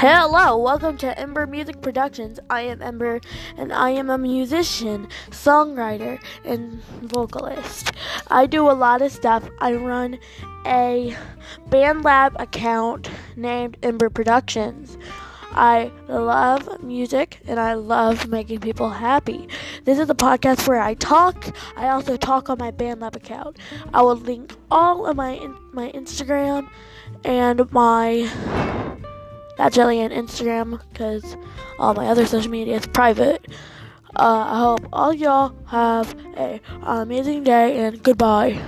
Hello, welcome to Ember Music Productions. I am Ember, and I am a musician, songwriter, and vocalist. I do a lot of stuff. I run a BandLab account named Ember Productions. I love music and I love making people happy. This is a podcast where I talk. I also talk on my BandLab account. I will link all of my my Instagram and my Fat Jelly on Instagram because all my other social media is private. Uh, I hope all y'all have a amazing day and goodbye.